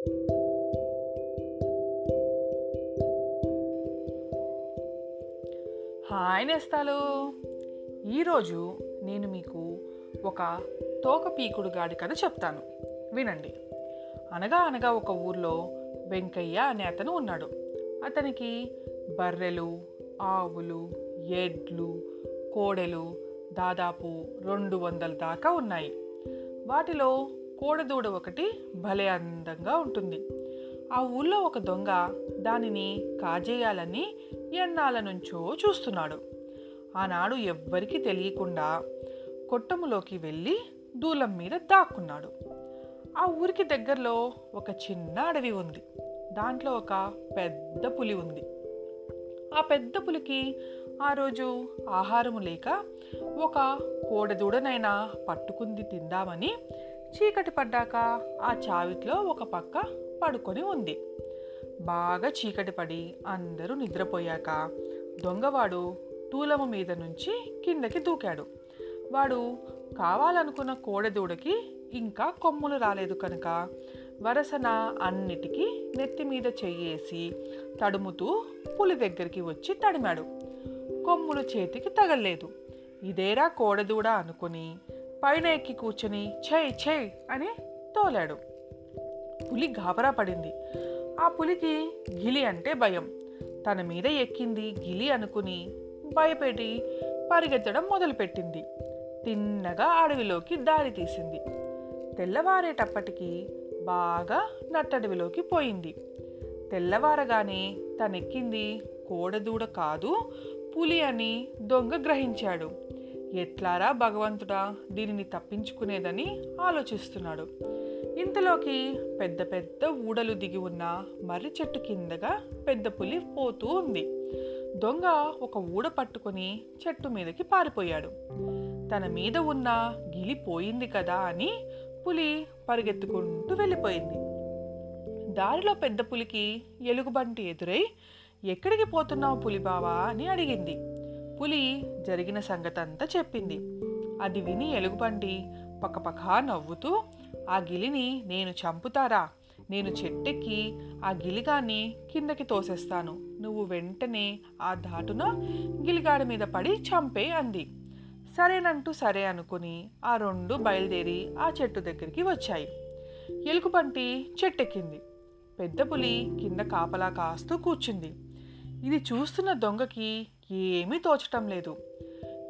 Hi నేస్తాలు. ఈరోజు నేను మీకు ఒక తోక పీకుడు గాడి కథ చెప్తాను. వినండి. అనగా అనగా ఒక ఊర్లో వెంకయ్య అనే అతను ఉన్నాడు. అతనికి బర్రెలు ఆవులు ఎడ్లు కోడెలు దాదాపు రెండు వందల దాకా ఉన్నాయి. వాటిలో కోడదూడ ఒకటి భలే అందంగా ఉంటుంది. ఆ ఊళ్ళో ఒక దొంగ దానిని కాజేయాలని ఎన్నాళ్ళ నుంచో చూస్తున్నాడు. ఆనాడు ఎవ్వరికీ తెలియకుండా కొట్టములోకి వెళ్ళి దూలం మీద దాక్కున్నాడు. ఆ ఊరికి దగ్గరలో ఒక చిన్న అడవి ఉంది. దాంట్లో ఒక పెద్ద పులి ఉంది. ఆ పెద్ద పులికి ఆ రోజు ఆహారము లేక ఒక కోడదూడనైనా పట్టుకుంది తిందామని చీకటి పడ్డాక ఆ చావిట్లో ఒక పక్క పడుకొని ఉంది. బాగా చీకటి పడి అందరూ నిద్రపోయాక దొంగవాడు తూలము మీద నుంచి కిందకి దూకాడు. వాడు కావాలనుకున్న కోడెదూడకి ఇంకా కొమ్ములు రాలేదు కనుక వరసన అన్నిటికీ నెత్తి మీద చెయ్యేసి తడుముతూ పులి దగ్గరికి వచ్చి తడిమాడు. కొమ్ములు చేతికి తగలలేదు. ఇదేరా కోడదూడ అనుకుని పైన ఎక్కి కూర్చొని ఛై ఛై అని తోలాడు. పులి గాబరా పడింది. ఆ పులికి గిలి అంటే భయం. తన మీద ఎక్కింది గిలి అనుకుని భయపెట్టి పరిగెత్తడం మొదలుపెట్టింది. తిన్నగా అడవిలోకి దారి తీసింది. తెల్లవారేటప్పటికి బాగా నట్టడవిలోకి పోయింది. తెల్లవారగానే తనెక్కింది కోడదూడ కాదు పులి అని దొంగ గ్రహించాడు. ఎట్లారా భగవంతుడా దీనిని తప్పించుకునేదని ఆలోచిస్తున్నాడు. ఇంతలోకి పెద్ద పెద్ద ఊడలు దిగి ఉన్న మర్రి చెట్టు కిందగా పెద్ద పులి పోతూ ఉంది. దొంగ ఒక ఊడ పట్టుకొని చెట్టు మీదకి పారిపోయాడు. తన మీద ఉన్న గిలి పోయింది కదా అని పులి పరిగెత్తుకుంటూ వెళ్ళిపోయింది. దారిలో పెద్ద పులికి ఎలుగుబంటి ఎదురై ఎక్కడికి పోతున్నావు పులి బావా అని అడిగింది. పులి జరిగిన సంగతంతా చెప్పింది. అది విని ఎలుగుబంటి పక్కపక్క నవ్వుతూ ఆ గిలిని నేను చంపుతారా? నేను చెట్టెక్కి ఆ గిలిగాన్ని కిందకి తోసేస్తాను. నువ్వు వెంటనే ఆ ధాటున గిలిగాడి మీద పడి చంపే అంది. సరేనంటూ సరే అనుకుని ఆ రెండు బయలుదేరి ఆ చెట్టు దగ్గరికి వచ్చాయి. ఎలుగుబంటి చెట్టెక్కింది. పెద్ద పులి కింద కాపలా కాస్తూ కూర్చుంది. ఇది చూస్తున్న దొంగకి ఏమీ తోచటం లేదు.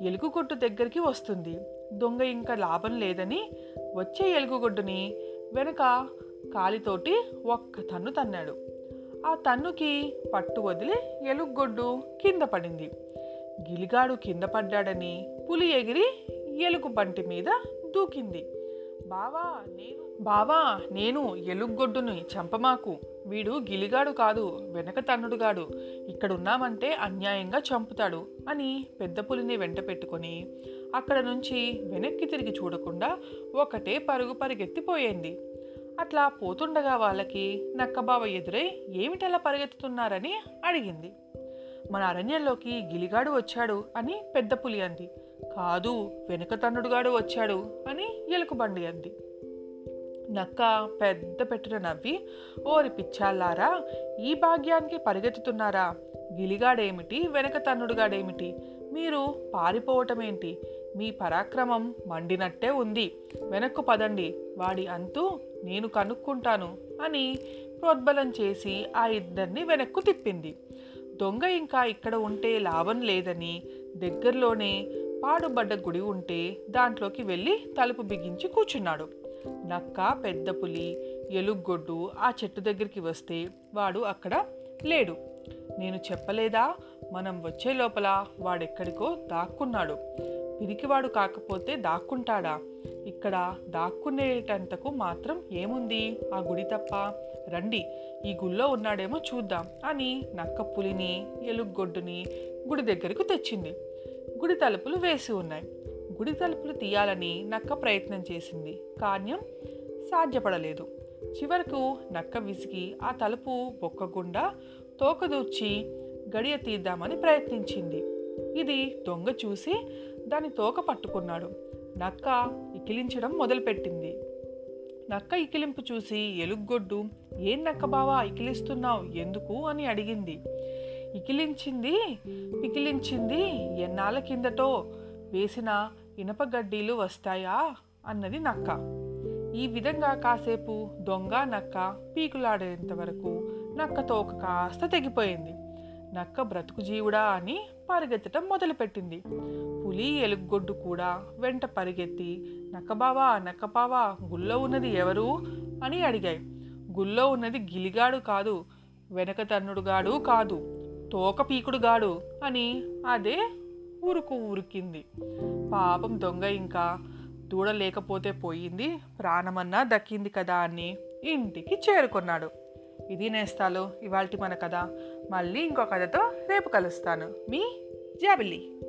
ఎలుగుగొడ్డు దగ్గరికి వస్తుంది. దొంగ ఇంకా లాభం లేదని వచ్చే ఎలుగుగొడ్డుని వెనుక కాలితోటి ఒక్క తన్ను తన్నాడు. ఆ తన్నుకి పట్టు వదిలి ఎలుగుగొడ్డు కింద పడింది. గిలిగాడు కింద పడ్డాడని పులి ఎగిరి ఎలుగు బంటి మీద దూకింది. బావా నేను బావా నేను ఎలుగొడ్డుని చంపమాకు. వీడు గిలిగాడు కాదు వెనక తన్నుడుగాడు ఇక్కడున్నామంటే అన్యాయంగా చంపుతాడు అని పెద్ద పులిని వెంట పెట్టుకొని అక్కడ నుంచి వెనక్కి తిరిగి చూడకుండా ఒకటే పరుగు పరిగెత్తిపోయింది. అట్లా పోతుండగా వాళ్ళకి నక్కబావ ఎదురై ఏమిటలా పరిగెత్తుతున్నారని అడిగింది. మన అరణ్యంలోకి గిలిగాడు వచ్చాడు అని పెద్ద పులి అంది. కాదు వెనుక తన్నుడుగాడు వచ్చాడు అని ఎలుకబండి అంది. నక్క పెద్ద పెట్టున నవ్వి ఓరి పిచ్చాళ్ళారా ఈ భాగ్యానికి పరిగెత్తుతున్నారా? గిలిగాడేమిటి? వెనక తన్నుడుగాడేమిటి? మీరు పారిపోవటమేంటి? మీ పరాక్రమం మండినట్టే ఉంది. వెనక్కు పదండి. వాడి అంతు నేను కనుక్కుంటాను అని ప్రోద్బలం చేసి ఆ ఇద్దరిని వెనక్కు తిప్పింది. దొంగ ఇంకా ఇక్కడ ఉంటే లాభం లేదని దగ్గరలోనే పాడుబడ్డ గుడి ఉంటే దాంట్లోకి వెళ్ళి తలుపు బిగించి కూర్చున్నాడు. నక్క పెద్ద పులి ఎలుగొడ్డు ఆ చెట్టు దగ్గరికి వస్తే వాడు అక్కడ లేడు. నేను చెప్పలేదా? మనం వచ్చే లోపల వాడెక్కడికో దాక్కున్నాడు. పిరికివాడు కాకపోతే దాక్కుంటాడా? ఇక్కడ దాక్కునేటంతకు మాత్రం ఏముంది? ఆ గుడి తప్ప. రండి ఈ గుళ్ళో ఉన్నాడేమో చూద్దాం అని నక్క పులిని ఎలుగొడ్డుని గుడి దగ్గరకు తెచ్చింది. గుడి తలుపులు వేసి ఉన్నాయి. గుడి తలుపులు తీయాలని నక్క ప్రయత్నం చేసింది. కాన్యం సాధ్యపడలేదు. చివరకు నక్క విసిగి ఆ తలుపు బొక్కకుండా తోకదూర్చి గడియ తీద్దామని ప్రయత్నించింది. ఇది దొంగ చూసి దాని తోక పట్టుకున్నాడు. నక్క ఇకిలించడం మొదలుపెట్టింది. నక్క ఇకిలింపు చూసి ఎలుగొడ్డు ఏం నక్క బావా ఇకిలిస్తున్నావు? ఎందుకు? అని అడిగింది. ఇకిలించింది పికిలించింది ఎన్నాళ్ళ కిందటో వేసిన ఇనప గడ్డీలు వస్తాయా? అన్నది నక్క. ఈ విధంగా కాసేపు దొంగ నక్క పీకులాడేంత వరకు నక్క తోక కాస్త తెగిపోయింది. నక్క బ్రతుకు జీవుడా అని పరిగెత్తటం మొదలుపెట్టింది. పులి ఎలుగొడ్డు కూడా వెంట పరిగెత్తి నక్కబావా నక్కబావా గుళ్ళో ఉన్నది ఎవరు అని అడిగాయి. గుళ్ళో ఉన్నది గిలిగాడు కాదు వెనక తన్నుడుగాడు కాదు తోక పీకుడుగాడు అని అదే ఊరుకు ఊరికింది. పాపం దొంగ ఇంకా దూడలేకపోతే పోయింది. ప్రాణమన్నా దక్కింది కదా అని ఇంటికి చేరుకున్నాడు. ఇది నేస్తాలు ఇవాల్టి మన కథ. మళ్ళీ ఇంకో కథతో రేపు కలుస్తాను. మీ జాబిల్లి.